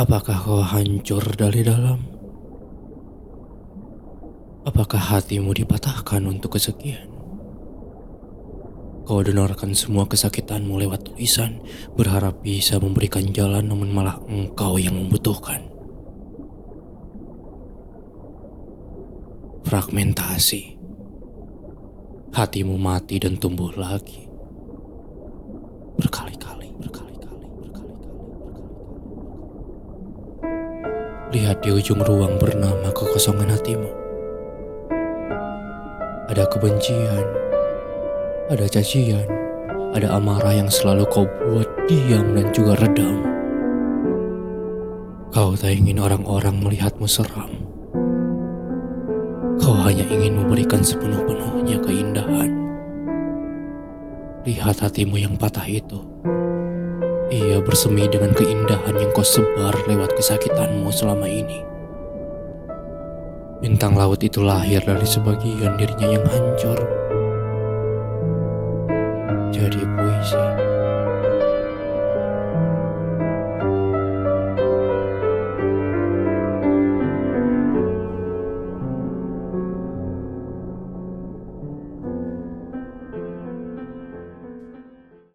Apakah kau hancur dari dalam? Apakah hatimu dipatahkan untuk kesekian? Kau dengarkan semua kesakitanmu lewat tulisan, berharap bisa memberikan jalan namun malah engkau yang membutuhkan. Fragmentasi. Hatimu mati dan tumbuh lagi. Berkali-kali, Lihat di ujung ruang bernama kekosongan hatimu. Ada kebencian, ada cacian, ada amarah yang selalu kau buat diam dan juga redam. Kau tak ingin orang-orang melihatmu seram. Kau hanya ingin memberikan sepenuh-penuhnya keindahan. Lihat hatimu yang patah itu. Ia bersemi dengan keindahan yang kau sebar lewat kesakitanmu selama ini. Bintang laut itu lahir dari sebagian dirinya yang hancur. Jadi puisi